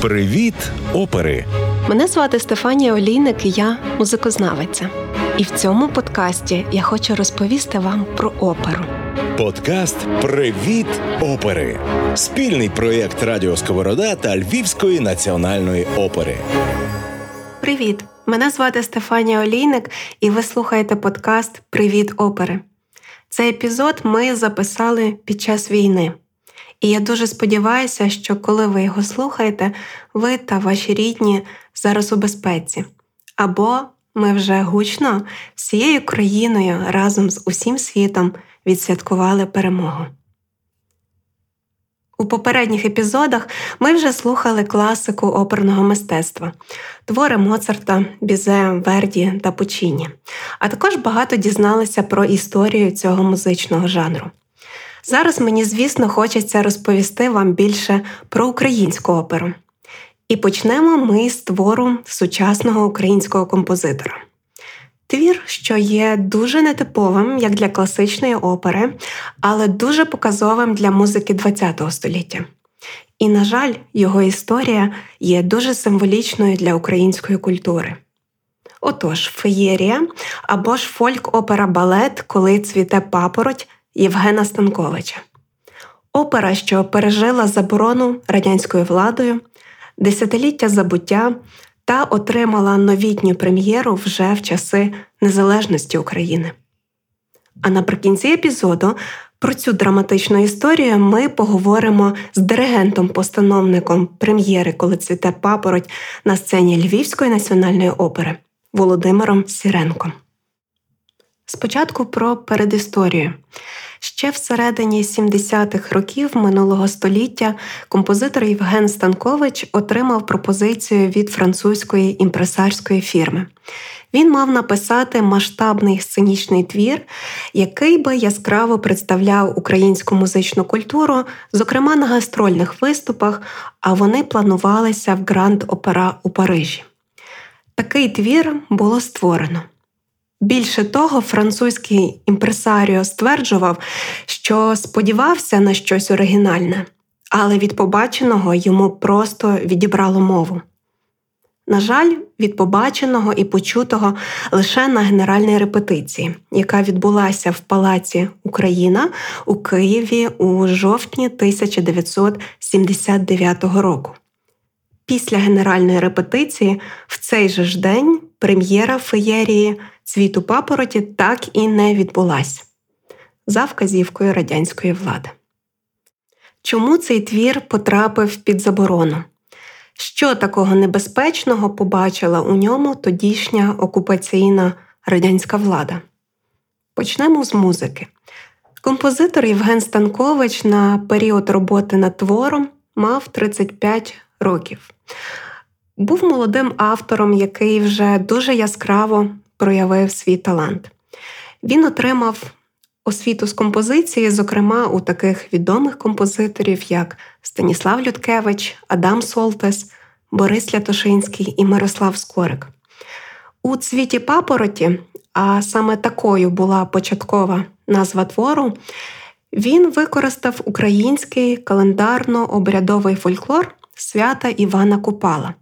Привіт, опери! Мене звати Стефанія Олійник, і я музикознавиця. І в цьому подкасті я хочу розповісти вам про оперу. Подкаст Привіт, опери! Спільний проєкт Радіо Сковорода та Львівської національної опери. Привіт! Мене звати Стефанія Олійник, і ви слухаєте подкаст Привіт, опери. Цей епізод ми записали під час війни. І я дуже сподіваюся, що коли ви його слухаєте, ви та ваші рідні зараз у безпеці. Або ми вже гучно всією країною разом з усім світом відсвяткували перемогу. У попередніх епізодах ми вже слухали класику оперного мистецтва, твори Моцарта, Бізе, Верді та Пучіні, а також багато дізналися про історію цього музичного жанру. Зараз мені, звісно, хочеться розповісти вам більше про українську оперу. І почнемо ми з твору сучасного українського композитора. Твір, що є дуже нетиповим як для класичної опери, але дуже показовим для музики ХХ століття. І, на жаль, його історія є дуже символічною для української культури. Отож, феєрія або ж фольк-опера балет, коли цвіте папороть Євгена Станковича. Опера, що пережила заборону радянською владою, десятиліття забуття та отримала новітню прем'єру вже в часи незалежності України. А наприкінці епізоду про цю драматичну історію ми поговоримо з диригентом-постановником прем'єри, коли цвіте папороть на сцені Львівської національної опери Володимиром Сіренком. Спочатку про передісторію. Ще всередині 70-х років минулого століття композитор Євген Станкович отримав пропозицію від французької імпресарської фірми. Він мав написати масштабний сценічний твір, який би яскраво представляв українську музичну культуру, зокрема на гастрольних виступах, а вони планувалися в Гранд Опера у Парижі. Такий твір було створено. Більше того, французький імпресаріо стверджував, що сподівався на щось оригінальне, але від побаченого йому просто відібрало мову. На жаль, від побаченого і почутого лише на генеральній репетиції, яка відбулася в Палаці Україна у Києві у жовтні 1979 року. Після генеральної репетиції в цей же ж день прем'єра феєрії цвіту папороті так і не відбулася за вказівкою радянської влади. Чому цей твір потрапив під заборону? Що такого небезпечного побачила у ньому тодішня окупаційна радянська влада? Почнемо з музики. Композитор Євген Станкович на період роботи над твором мав 35 років. Був молодим автором, який вже дуже яскраво проявив свій талант. Він отримав освіту з композиції, зокрема у таких відомих композиторів, як Станіслав Людкевич, Адам Солтес, Борис Лятошинський і Мирослав Скорик. У цвіті папороті, а саме такою була початкова назва твору, він використав український календарно-обрядовий фольклор свята Івана Купала.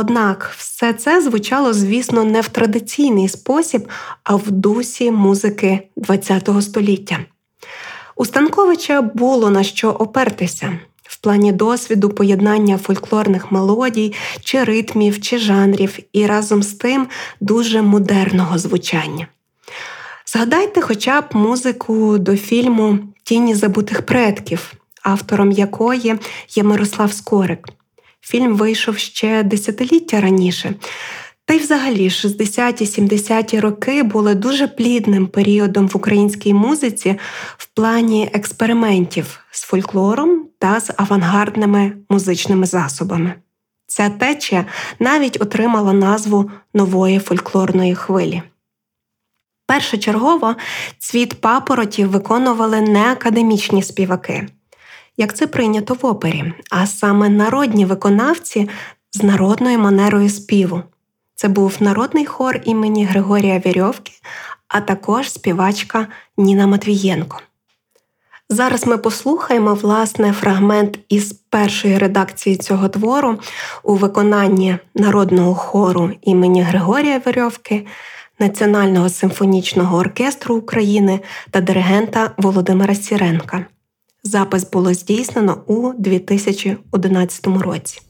Однак все це звучало, звісно, не в традиційний спосіб, а в дусі музики ХХ століття. У Станковича було на що опертися в плані досвіду поєднання фольклорних мелодій, чи ритмів, чи жанрів, і разом з тим дуже модерного звучання. Згадайте хоча б музику до фільму Тіні забутих предків, автором якої є Мирослав Скорик. Фільм вийшов ще десятиліття раніше. Та й взагалі 60-70-ті роки були дуже плідним періодом в українській музиці в плані експериментів з фольклором та з авангардними музичними засобами. Ця течія навіть отримала назву нової фольклорної хвилі. Першочергово цвіт папоротів виконували не академічні співаки як це прийнято в опері, а саме народні виконавці з народною манерою співу. Це був народний хор імені Григорія Вірьовки, а також співачка Ніна Матвієнко. Зараз ми послухаємо власне фрагмент із першої редакції цього твору у виконанні народного хору імені Григорія Верьовки, Національного симфонічного оркестру України та диригента Володимира Сіренка. Запис було здійснено у 2011 році.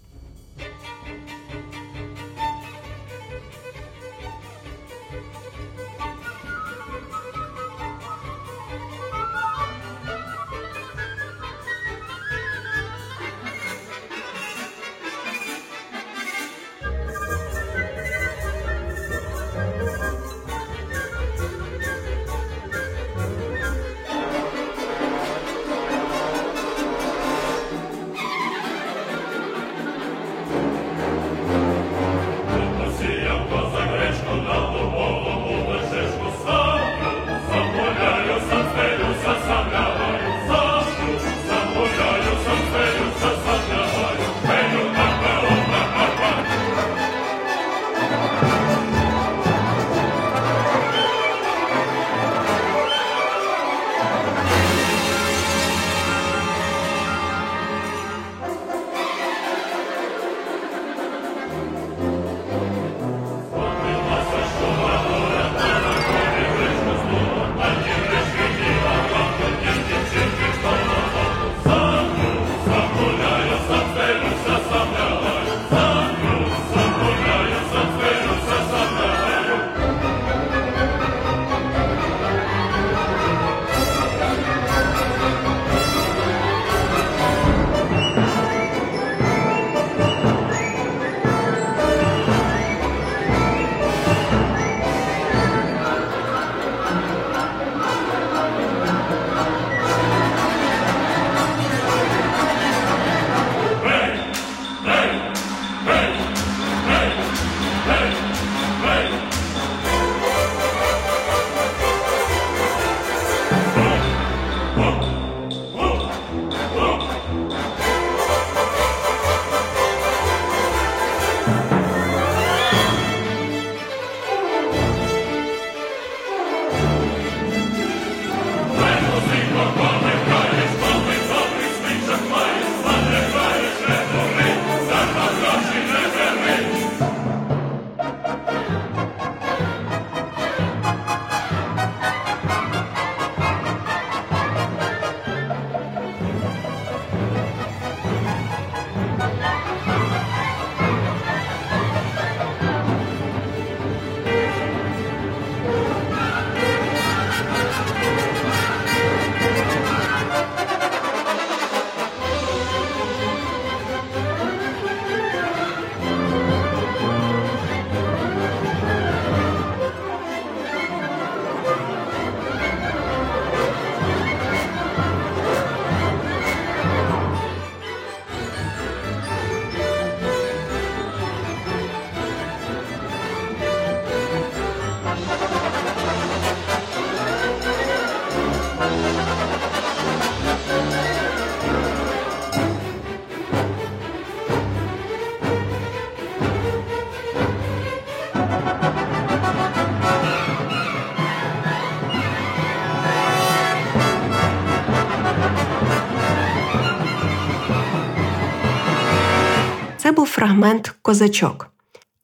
Фрагмент козачок.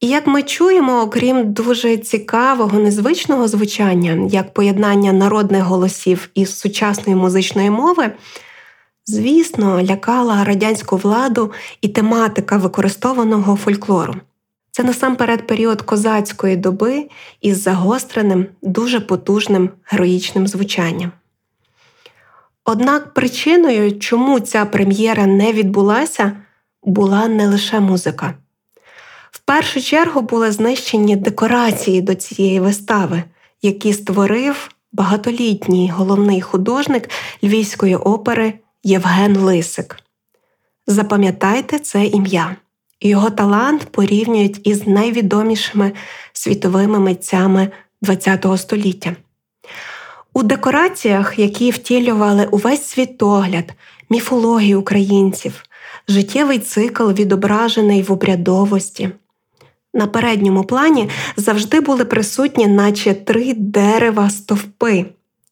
І як ми чуємо, окрім дуже цікавого, незвичного звучання, як поєднання народних голосів із сучасної музичної мови, звісно, лякала радянську владу і тематика використованого фольклору. Це насамперед період козацької доби із загостреним, дуже потужним героїчним звучанням. Однак причиною, чому ця прем'єра не відбулася, була не лише музика. В першу чергу були знищені декорації до цієї вистави, які створив багатолітній головний художник Львівської опери Євген Лисик. Запам'ятайте це ім'я. Його талант порівнюють із найвідомішими світовими митцями ХХ століття. У декораціях, які втілювали увесь світогляд, міфологію українців, життєвий цикл відображений в обрядовості. На передньому плані завжди були присутні, наче три дерева стовпи,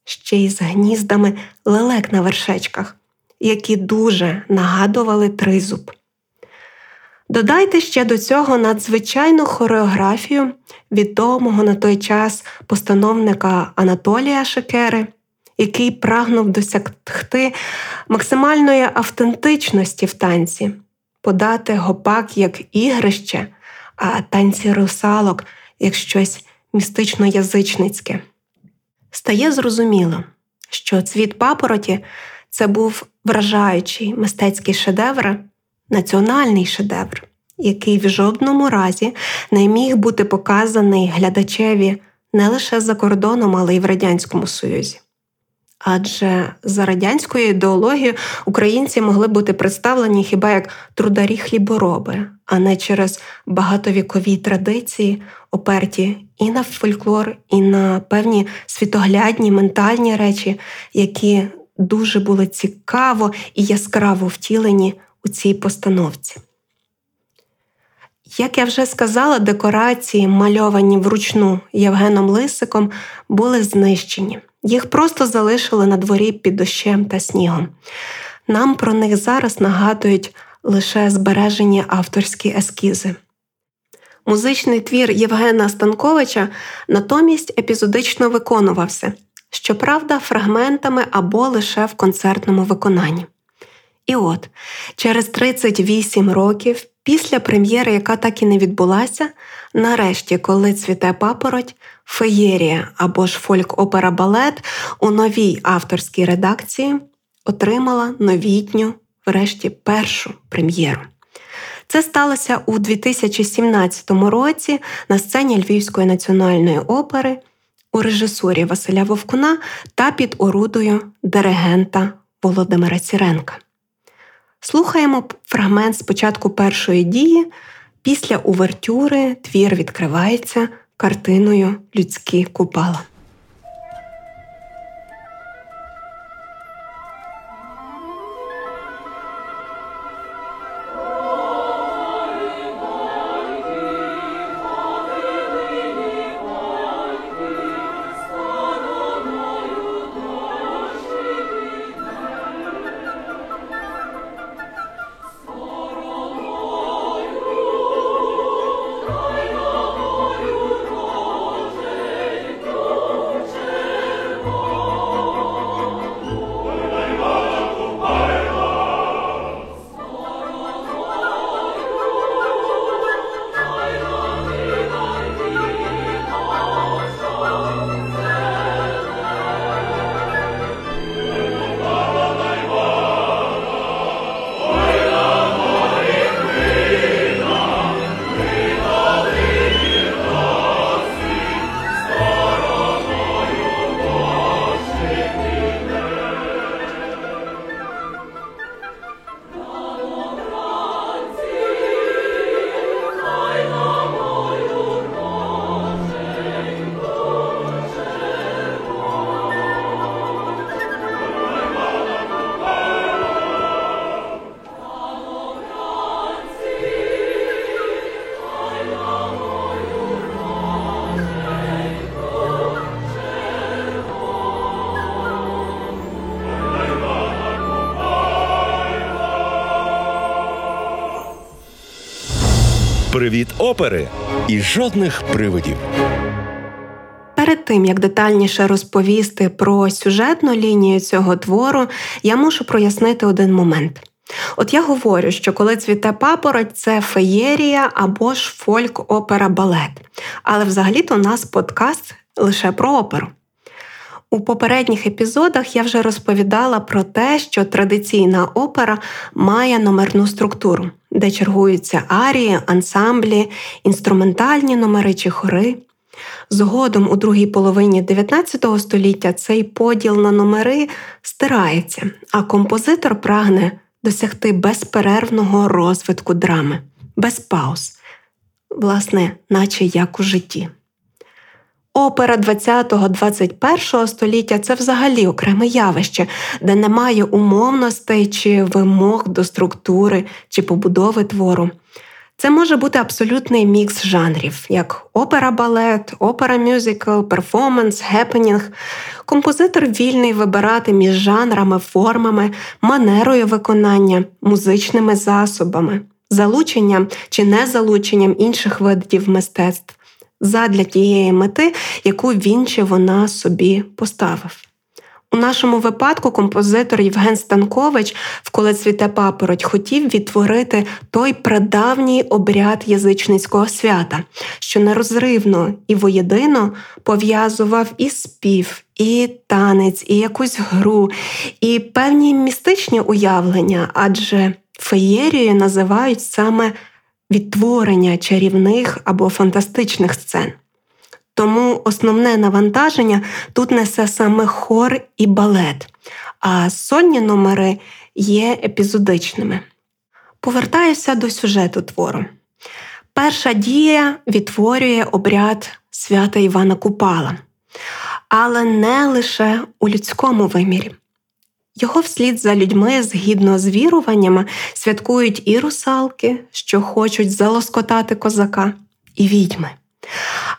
ще й з гніздами лелек на вершечках, які дуже нагадували тризуб. Додайте ще до цього надзвичайну хореографію відомого на той час постановника Анатолія Шекери, який прагнув досягти максимальної автентичності в танці, подати гопак як ігрище, а танці русалок як щось містично язичницьке. Стає зрозуміло, що цвіт папороті це був вражаючий мистецький шедевр, національний шедевр, який в жодному разі не міг бути показаний глядачеві не лише за кордоном, але й в Радянському Союзі. Адже за радянською ідеологією українці могли бути представлені хіба як трударі хлібороби, а не через багатовікові традиції, оперті і на фольклор, і на певні світоглядні ментальні речі, які дуже були цікаво і яскраво втілені у цій постановці. Як я вже сказала, декорації, мальовані вручну Євгеном Лисиком, були знищені. Їх просто залишили на дворі під дощем та снігом. Нам про них зараз нагадують лише збережені авторські ескізи. Музичний твір Євгена Станковича натомість епізодично виконувався, щоправда, фрагментами або лише в концертному виконанні. І от, через 38 років після прем'єри, яка так і не відбулася, нарешті, коли цвіте папороть, феєрія або ж фольк-опера балет у новій авторській редакції отримала новітню, врешті, першу прем'єру. Це сталося у 2017 році на сцені Львівської національної опери у режисурі Василя Вовкуна та під орудою диригента Володимира Сіренка. Слухаємо фрагмент спочатку першої дії. Після увертюри твір відкривається картиною Людські купала. Привіт опери і жодних привидів. Перед тим як детальніше розповісти про сюжетну лінію цього твору, я мушу прояснити один момент. От я говорю, що коли цвіте папороть, це феєрія або ж фольк-опера балет. Але взагалі-то у нас подкаст лише про оперу. У попередніх епізодах я вже розповідала про те, що традиційна опера має номерну структуру, де чергуються арії, ансамблі, інструментальні номери чи хори. Згодом у другій половині 19 століття цей поділ на номери стирається, а композитор прагне досягти безперервного розвитку драми, без пауз, власне, наче як у житті. Опера 20-21 століття це взагалі окреме явище, де немає умовностей чи вимог до структури чи побудови твору. Це може бути абсолютний мікс жанрів, як опера, балет, опера мюзикл, перформанс, гепенінг. Композитор вільний вибирати між жанрами, формами, манерою виконання, музичними засобами, залученням чи незалученням інших видів мистецтв задля тієї мети, яку він чи вона собі поставив. У нашому випадку композитор Євген Станкович в «Коли цвіте папороть хотів відтворити той прадавній обряд язичницького свята, що нерозривно і воєдино пов'язував і спів, і танець, і якусь гру, і певні містичні уявлення, адже феєрією називають саме відтворення чарівних або фантастичних сцен. Тому основне навантаження тут несе саме хор і балет, а сонні номери є епізодичними. Повертаюся до сюжету твору. Перша дія відтворює обряд свята Івана Купала, але не лише у людському вимірі. Його вслід за людьми згідно з віруваннями святкують і русалки, що хочуть залоскотати козака, і відьми.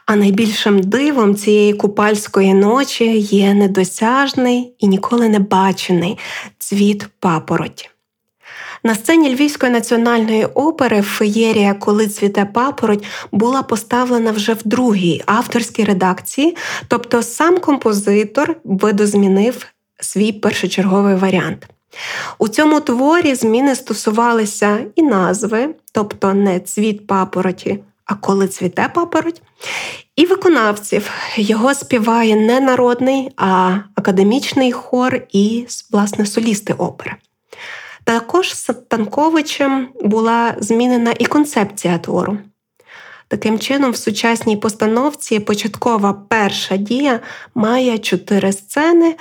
А найбільшим дивом цієї купальської ночі є недосяжний і ніколи не бачений цвіт папороті. На сцені Львівської національної опери феєрія Коли цвіте папороть була поставлена вже в другій авторській редакції, тобто сам композитор видозмінив свій першочерговий варіант. У цьому творі зміни стосувалися і назви, тобто не цвіт папороті, а коли цвіте папороть, і виконавців. Його співає не народний, а академічний хор і, власне, солісти опери. Також Сатанковичем була змінена і концепція твору. Таким чином, в сучасній постановці початкова перша дія має чотири сцени,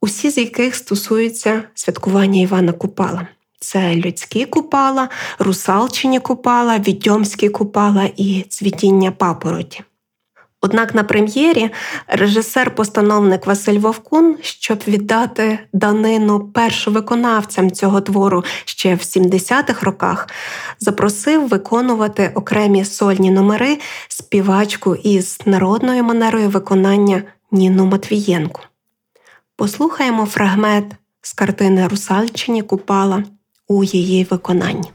усі з яких стосуються святкування Івана Купала. Це людські купала, русалчині купала, відьомські купала і цвітіння папороті. Однак на прем'єрі режисер-постановник Василь Вовкун, щоб віддати данину першовиконавцям цього твору ще в 70-х роках, запросив виконувати окремі сольні номери співачку із народною манерою виконання Ніну Матвієнку. Послухаємо фрагмент з картини Русальчині Купала у її виконанні.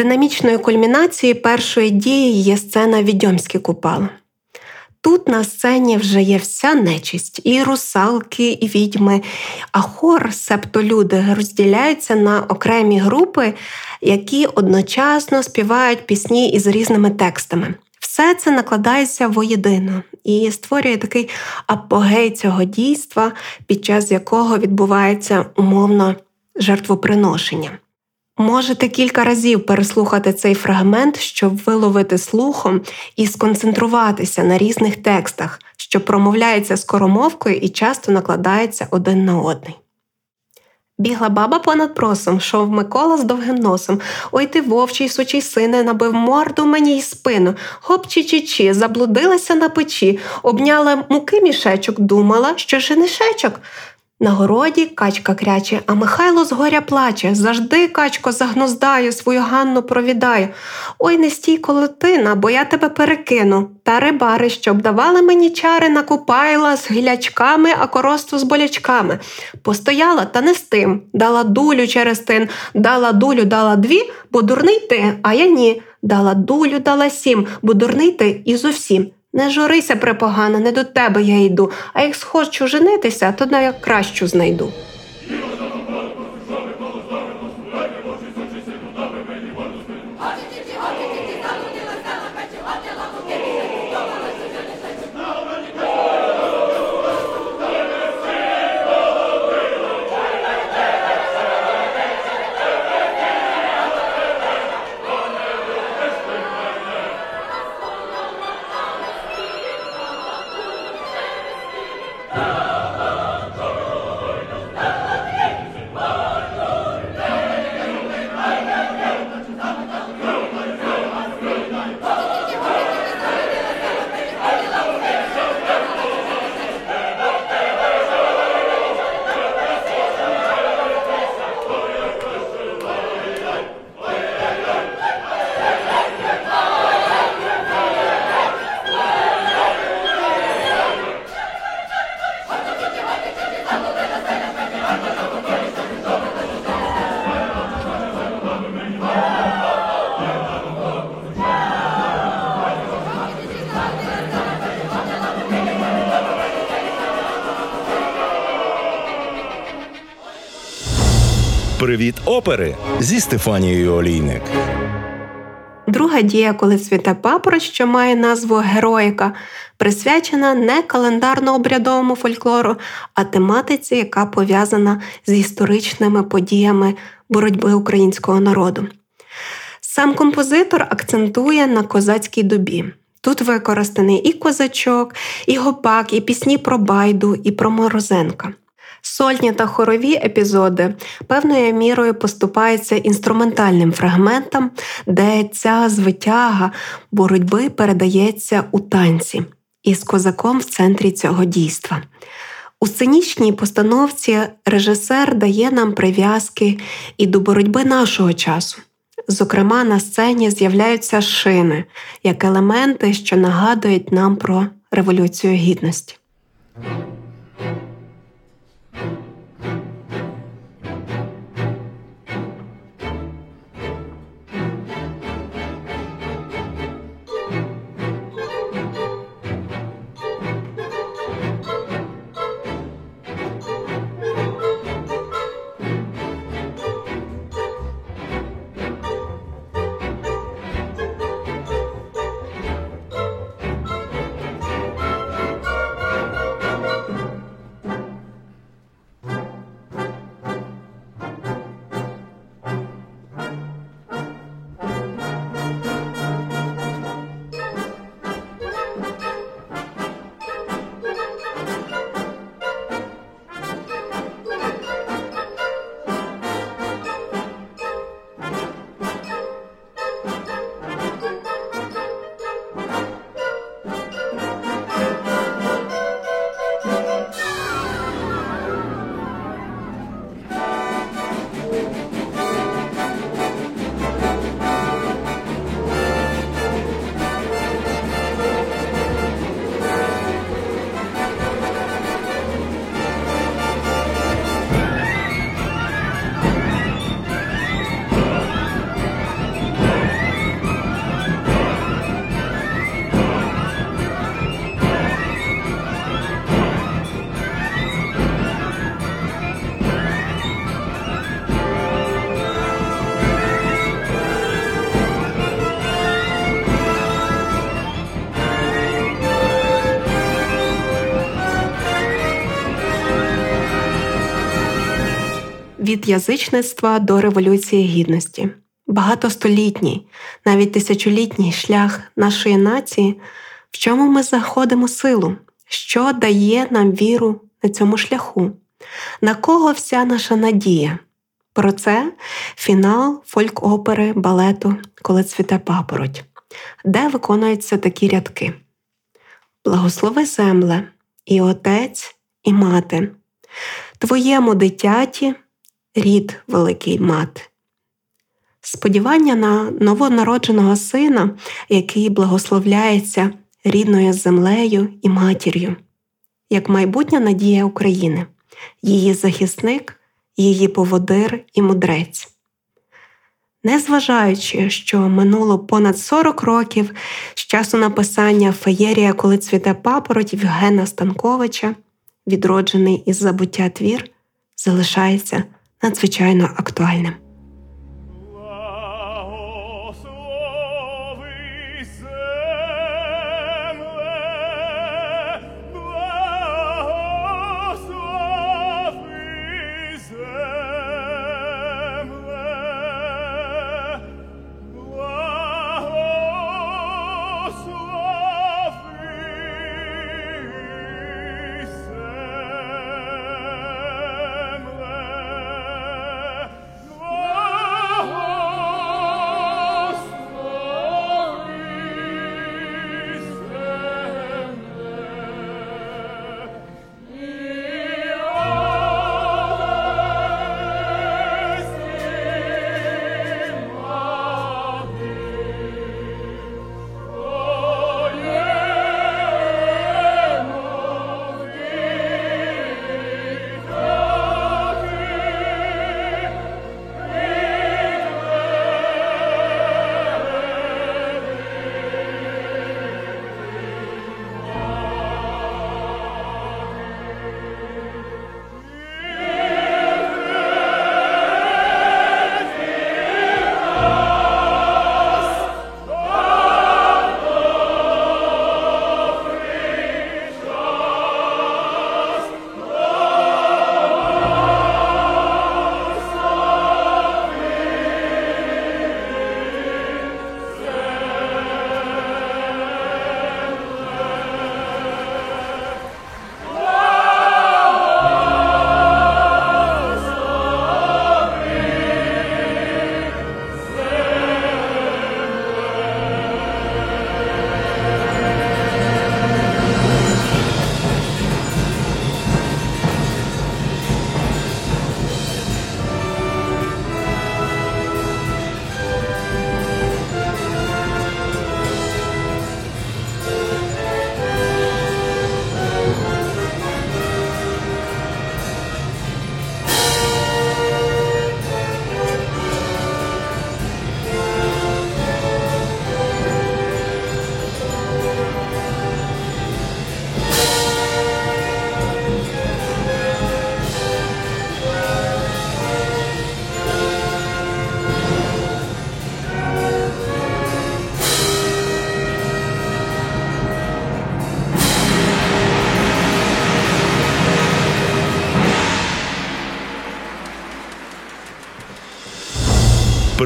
Динамічною кульмінацією першої дії є сцена Відьомські купала. Тут на сцені вже є вся нечисть, і русалки, і відьми, а хор, себто люди, розділяються на окремі групи, які одночасно співають пісні із різними текстами. Все це накладається воєдино і створює такий апогей цього дійства, під час якого відбувається умовно жертвоприношення. Можете кілька разів переслухати цей фрагмент, щоб виловити слухом і сконцентруватися на різних текстах, що промовляються скоромовкою і часто накладаються один на одний. Бігла баба понад просом, шов Микола з довгим носом. Ой ти вовчий сучий сине, набив морду мені й спину. Хоп чи чи чи заблудилася на печі, обняла муки мішечок, думала, що женишечок. На городі качка кряче, а Михайло згоря плаче. Завжди, качко, загнуздаю, свою Ганну провідаю. Ой, не стій колотина, бо я тебе перекину. Та рибари, щоб давали мені чари, накупайла з гілячками, а коросту з болячками. Постояла, та не з тим. Дала дулю через тин, дала дулю, дала дві, бо дурний ти, а я ні. Дала дулю, дала сім, бо дурний ти і зовсім. Не журися припогана, не до тебе я йду, а як схочу женитися, то найкращу знайду. Опери зі Стефанією Олійник. Друга дія, коли цвіте папороть, що має назву Героїка, присвячена не календарно-обрядовому фольклору, а тематиці, яка пов'язана з історичними подіями боротьби українського народу. Сам композитор акцентує на козацькій добі. Тут використаний і козачок, і гопак, і пісні про байду, і про Морозенка. Сольні та хорові епізоди певною мірою поступаються інструментальним фрагментам, де ця звитяга боротьби передається у танці із козаком в центрі цього дійства. У сценічній постановці режисер дає нам прив'язки і до боротьби нашого часу. Зокрема, на сцені з'являються шини як елементи, що нагадують нам про революцію гідності. Від язичництва до Революції Гідності. Багатостолітній, навіть тисячолітній шлях нашої нації, в чому ми заходимо силу, що дає нам віру на цьому шляху, на кого вся наша надія. Про це фінал фольк-опери балету Коли цвіте папороть, де виконуються такі рядки: Благослови земле, і отець, і мати, твоєму дитяті рід великий мати. Сподівання на новонародженого сина, який благословляється рідною землею і матір'ю, як майбутня надія України, її захисник її поводир і мудрець. Незважаючи, що минуло понад 40 років з часу написання Феєрія, коли цвіте папороть Євгена Станковича, відроджений із забуття твір, залишається надзвичайно актуальним.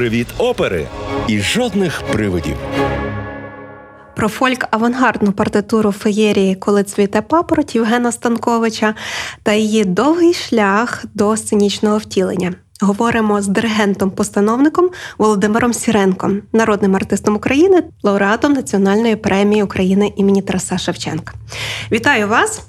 Привіт опери і жодних привидів. Про фольк-авангардну партитуру феєрії Коли цвіте папороть Євгена Станковича та її довгий шлях до сценічного втілення. Говоримо з диригентом-постановником Володимиром Сіренком, народним артистом України, лауреатом Національної премії України імені Тараса Шевченка. Вітаю вас!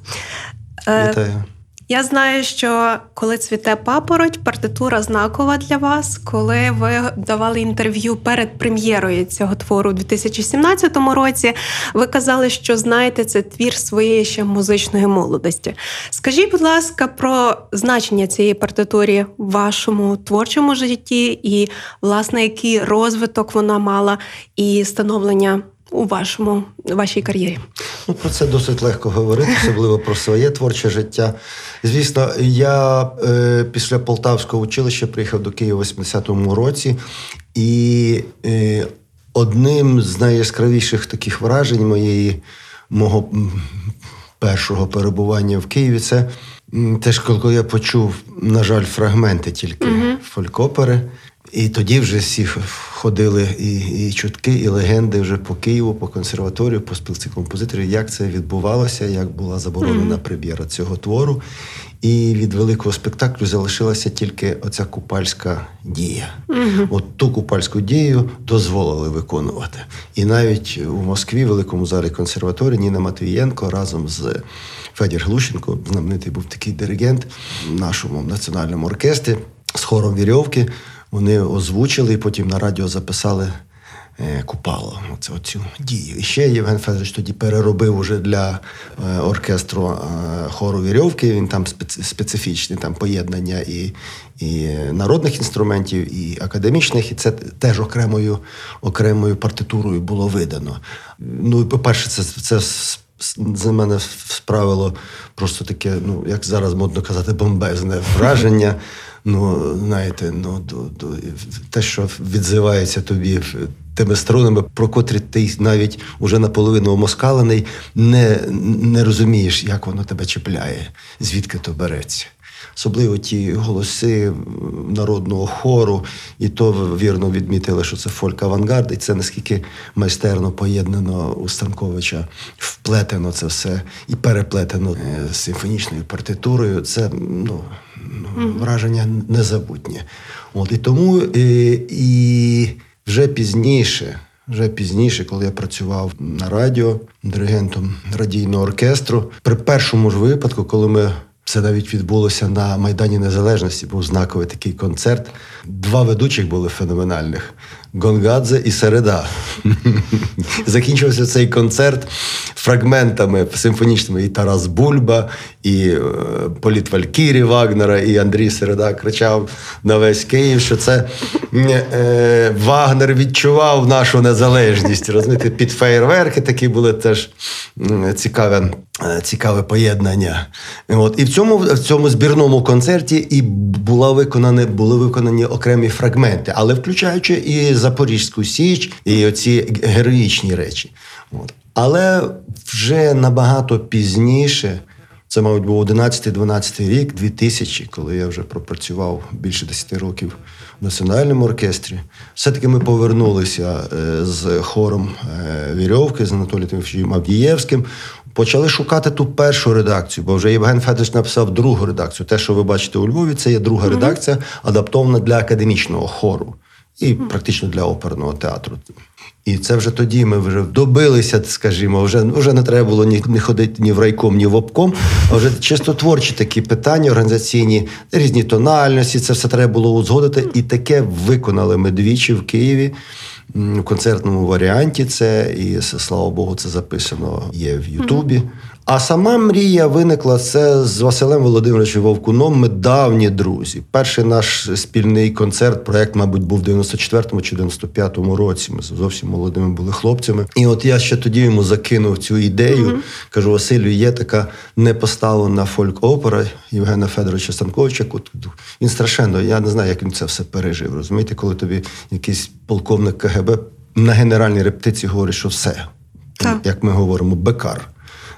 Е, Вітаю. Я знаю, що коли цвіте папороть, партитура знакова для вас. Коли ви давали інтерв'ю перед прем'єрою цього твору у 2017 році, ви казали, що знаєте це твір своєї ще музичної молодості. Скажіть, будь ласка, про значення цієї партитури в вашому творчому житті, і, власне, який розвиток вона мала, і становлення у вашому вашій кар'єрі? Ну, Про це досить легко говорити, особливо про своє творче життя. Звісно, я е, після Полтавського училища приїхав до Києва в 80-му році, і е, одним з найяскравіших таких вражень моєї мого першого перебування в Києві. Це теж коли я почув, на жаль, фрагменти тільки фолькопери. І тоді вже всі ходили і, і чутки, і легенди вже по Києву, по консерваторію, по спілці композиторів, як це відбувалося, як була заборонена прем'єра цього твору. І від великого спектаклю залишилася тільки оця купальська дія. От ту купальську дію дозволили виконувати. І навіть у Москві, в великому залі консерваторії, Ніна Матвієнко разом з Федір Глущенко, знаменитий був такий диригент в нашому національному оркестрі з хором вірьовки. Вони озвучили і потім на радіо записали е, Купало. Оце оцю дію. І ще Євген Федорович тоді переробив уже для е, оркестру е, хору вірьовки. Він там специ- специфічні там поєднання і, і народних інструментів, і академічних, і це теж окремою, окремою партитурою було видано. Ну, по-перше, це, це за мене справило просто таке, ну як зараз модно казати, бомбезне враження. Ну, знаєте, ну до, до те, що відзивається тобі тими струнами, про котрі ти навіть уже наполовину омоскалений, не, не розумієш, як воно тебе чіпляє, звідки то береться. Особливо ті голоси народного хору, і то вірно відмітили, що це фольк-авангард, і це наскільки майстерно поєднано у Станковича, вплетено це все і переплетено е, з симфонічною партитурою. Це ну, ну, враження незабутнє. От і тому і, і вже пізніше. Вже пізніше, коли я працював на радіо диригентом радійного оркестру, при першому ж випадку, коли ми це навіть відбулося на Майдані Незалежності, був знаковий такий концерт. Два ведучих були феноменальних: Гонгадзе і Середа. Закінчився цей концерт фрагментами симфонічними і Тарас Бульба, і е, Політ Валькірі Вагнера, і Андрій Середа кричав на весь Київ, що це е, Вагнер відчував нашу незалежність. Розумієте, під феєрверки такі були теж м, цікаве, е, цікаве поєднання. От. І в цьому, в цьому збірному концерті і була виконані, були виконані окремі фрагменти, але включаючи і Запорізьку Січ, і оці героїчні речі. От. Але вже набагато пізніше. Це, мабуть, був 11-12 рік, 2000, коли я вже пропрацював більше 10 років в національному оркестрі. Все-таки ми повернулися е, з хором е, Вірьовки, з Анатолієм Тимофійовичем Авдієвським. Почали шукати ту першу редакцію, бо вже Євген Федорович написав другу редакцію. Те, що ви бачите у Львові, це є друга редакція, адаптована для академічного хору і практично для оперного театру. І це вже тоді ми вже добилися, скажімо, вже, вже не треба було ні, ні ходити ні в райком, ні в обком, а вже чисто творчі такі питання, організаційні, різні тональності, це все треба було узгодити. І таке виконали ми двічі в Києві. В концертному варіанті це, і слава Богу, це записано є в Ютубі. А сама мрія виникла це з Василем Володимировичем Вовкуном. Ми давні друзі. Перший наш спільний концерт, проект, мабуть, був в 94-му чи 95-му році. Ми зовсім молодими були хлопцями. І от я ще тоді йому закинув цю ідею. Кажу: Василю, є така непоставлена фольк-опера Євгена Федоровича Станковича. Він страшенно, я не знаю, як він це все пережив. Розумієте, коли тобі якийсь полковник КГБ на генеральній репетиції говорить, що все, Так. як ми говоримо, бекар.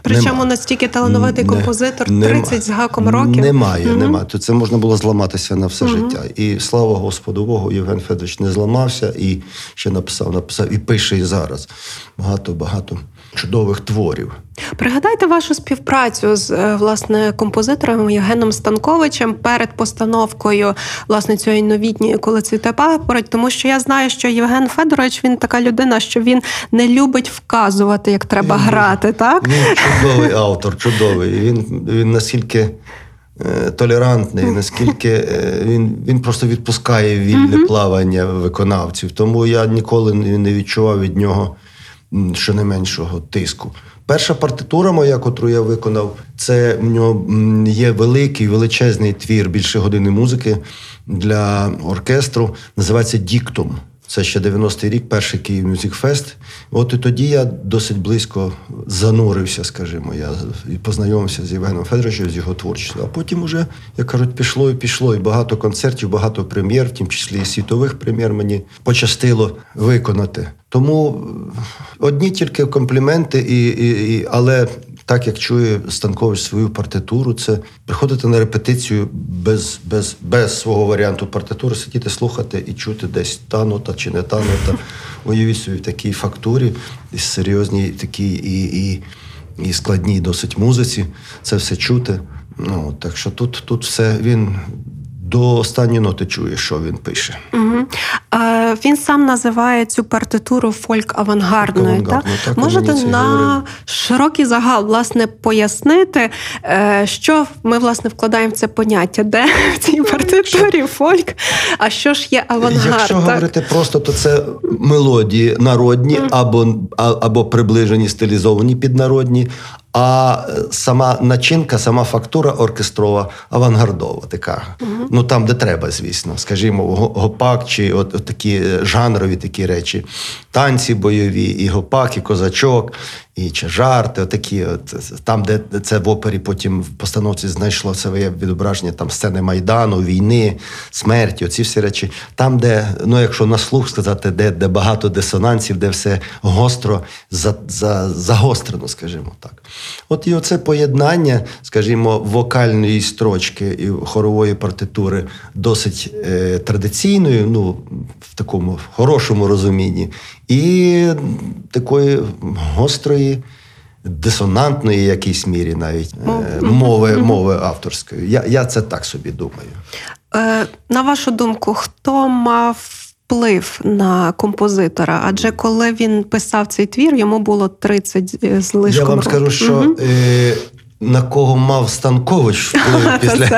Причому Нема. настільки талановитий Не- композитор, нема. з гаком років. Немає, угу. немає. То це можна було зламатися на все життя. І слава Господу Богу, Євген Федорович не зламався і ще написав, написав і пише і зараз. Багато, багато чудових творів. Пригадайте вашу співпрацю з е, власне композитором Євгеном Станковичем перед постановкою власне цієї новітньої, коли цвіте папороть, тому що я знаю, що Євген Федорович він така людина, що він не любить вказувати, як треба Він- грати, так? Він чудовий автор, чудовий. Він, він наскільки е, толерантний, наскільки е, він, він просто відпускає вільне плавання виконавців. Тому я ніколи не відчував від нього щонайменшого тиску. Перша партитура моя, котру я виконав, це в нього є великий, величезний твір більше години музики для оркестру. Називається Діктум. Це ще 90-й рік, перший Київ Мюзик Фест. От і тоді я досить близько занурився, скажімо. Я познайомився з Євгеном Федоровичем, з його творчістю. А потім уже, як кажуть, пішло і пішло. І багато концертів, багато прем'єр, в тім числі і світових прем'єр мені пощастило виконати. Тому одні тільки компліменти, і, і, і, але так як чує Станкович свою партитуру, це приходити на репетицію без, без, без свого варіанту партитури, сидіти, слухати і чути десь та нота чи не та нота. Уявіть собі в такій фактурі, серйозній такій і, і, і складній досить музиці. Це все чути. Ну, так що тут, тут все він до останньої ноти чує, що він пише. Угу. Е, він сам називає цю партитуру фольк-авангардною. Так? так, Можете на говорив. широкий загал власне пояснити, е, що ми власне вкладаємо в це поняття, де в цій партитурі фольк, а що ж є авангард? Якщо так? говорити просто, то це мелодії народні або, або приближені, стилізовані під народні. А е, сама начинка, сама фактура оркестрова авангардова, така. Ну там, де треба, звісно. Скажімо, гопак чи от, от такі е, жанрові такі речі, танці бойові, і гопак, і козачок, і чи жарти, отакі, от, там, де це в опері потім в постановці знайшло своє відображення, там сцени Майдану, війни, смерті, оці всі речі. Там, де, ну якщо на слух сказати, де, де багато дисонансів, де все гостро за, за, загострено, скажімо так. От і оце поєднання, скажімо, вокальної строчки і хорової партитури досить е, традиційною, ну, в такому хорошому розумінні, і такої гострої. Дисонантної в якійсь мірі навіть е, мови, мови авторської. Я, я це так собі думаю. Е, на вашу думку, хто мав вплив на композитора? Адже коли він писав цей твір, йому було 30 з лишком Я вам років. скажу, що е, на кого мав Станкович вплив після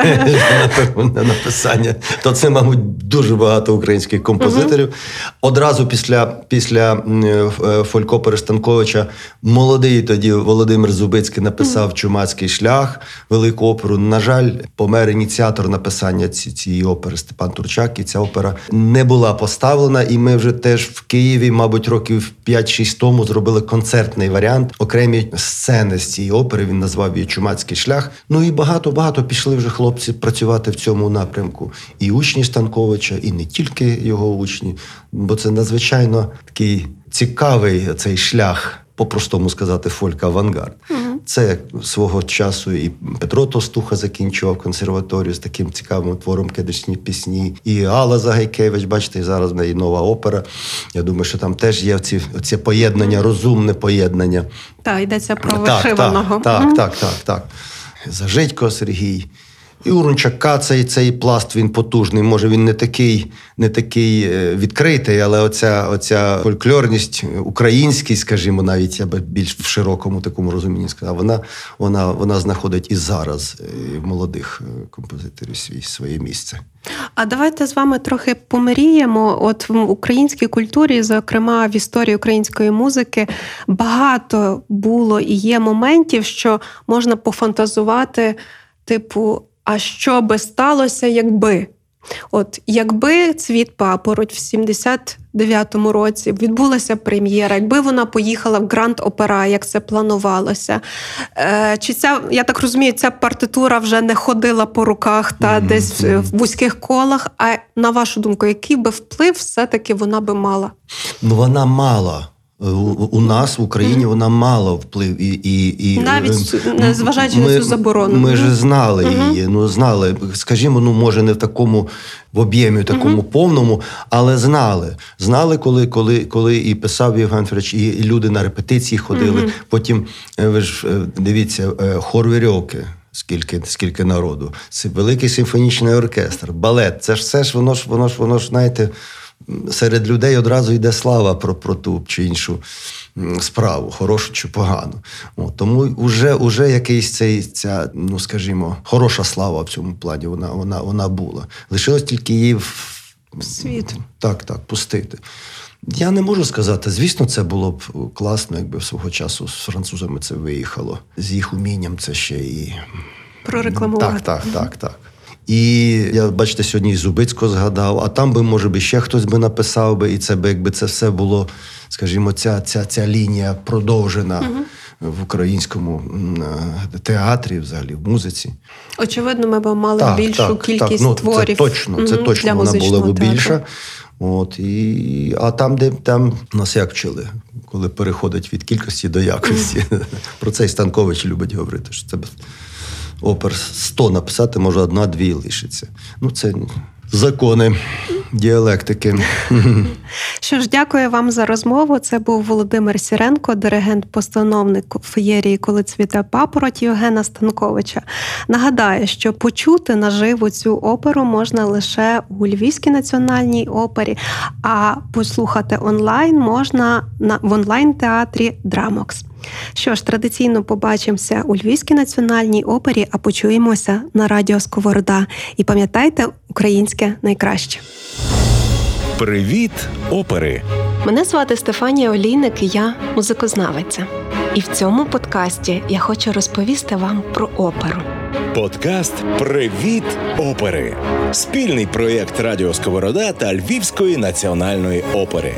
написання, то це, мабуть, дуже багато українських композиторів. Одразу після, після е, фолькопери Станковича молодий тоді Володимир Зубицький написав Чумацький шлях, велику оперу. На жаль, помер ініціатор написання ці- цієї опери Степан Турчак, і ця опера не була поставлена. І ми вже теж в Києві, мабуть, років 5-6 тому зробили концертний варіант, окремі сцени з цієї опери. Він назвав її Чумацький шлях. Ну і багато багато пішли вже хлопці працювати в цьому напрямку. І учні Станковича, і не тільки його учні, бо це надзвичайно такий цікавий цей шлях. По-простому сказати, фольк-авангард. Це як свого часу і Петро Товстуха закінчував консерваторію з таким цікавим твором кедичні пісні. І Алла Загайкевич, бачите, і зараз в неї нова опера. Я думаю, що там теж є ці, оці поєднання, розумне поєднання. Так, йдеться про Так, вишиваного. Так, так, так, так, так. Зажитько Сергій. І у Рунчака цей, цей пласт він потужний. Може, він не такий, не такий е, відкритий, але оця, оця фольклорність, українськість, скажімо, навіть я би більш в широкому такому розумінні сказав, вона, вона, вона знаходить і зараз е, в молодих е, композиторів свій, своє місце. А давайте з вами трохи помріємо. От в українській культурі, зокрема в історії української музики, багато було і є моментів, що можна пофантазувати, типу, а що би сталося, якби? От якби цвіт папороть в 79-му році відбулася прем'єра, якби вона поїхала в Гранд Опера, як це планувалося. Е, чи ця, я так розумію, ця партитура вже не ходила по руках та десь в, в вузьких колах. А на вашу думку, який би вплив все-таки вона би мала? Ну, вона мала. У, нас в Україні вона мала вплив і, і, і Навіть е, незважаючи на цю заборону. Ми ж знали Мгм. її. Ну знали, скажімо, ну може не в такому в об'ємі, такому повному, але знали. Знали, коли, коли, коли і писав Євген Федорович, і, люди на репетиції ходили. Потім е, ви ж е, дивіться, хор вірьовки. Скільки, скільки народу, це великий симфонічний оркестр, балет. Це ж все ж воно ж, воно ж, воно ж, знаєте, серед людей одразу йде слава про, про ту чи іншу справу, хорошу чи погану. От, тому вже, вже якийсь цей, ця, ну скажімо, хороша слава в цьому плані вона, вона, вона була. Лишилось тільки її в Світ. Так, так, пустити. Я не можу сказати. Звісно, це було б класно, якби свого часу з французами це виїхало. З їх умінням це ще і Прорекламувати. так, так, так, так. І я, бачите, сьогодні і Зубицького згадав, а там би, може би, ще хтось би написав би, і це би, якби це все було, скажімо, ця, ця, ця лінія продовжена в українському е, театрі, взагалі, в музиці. Очевидно, ми б мали більшу кількість Ну, творів. Це точно, це мгм, точно для вона була б більша. От, і, а там, де там нас як вчили, коли переходить від кількості до якості. Про це і Станкович любить говорити, що це опер 100 написати, може одна-дві лишиться. Ну, це закони діалектики. Що ж, дякую вам за розмову. Це був Володимир Сіренко, диригент-постановник феєрії Коли цвіте папороть Євгена Станковича. Нагадаю, що почути наживо цю оперу можна лише у Львівській національній опері, а послухати онлайн можна на в онлайн-театрі Драмокс. Що ж, традиційно побачимося у Львівській національній опері, а почуємося на радіо Сковорода. І пам'ятайте, українське найкраще. Привіт, опери! Мене звати Стефанія Олійник, і я музикознавиця. І в цьому подкасті я хочу розповісти вам про оперу. Подкаст Привіт, опери! Спільний проєкт Радіо Сковорода та Львівської національної опери.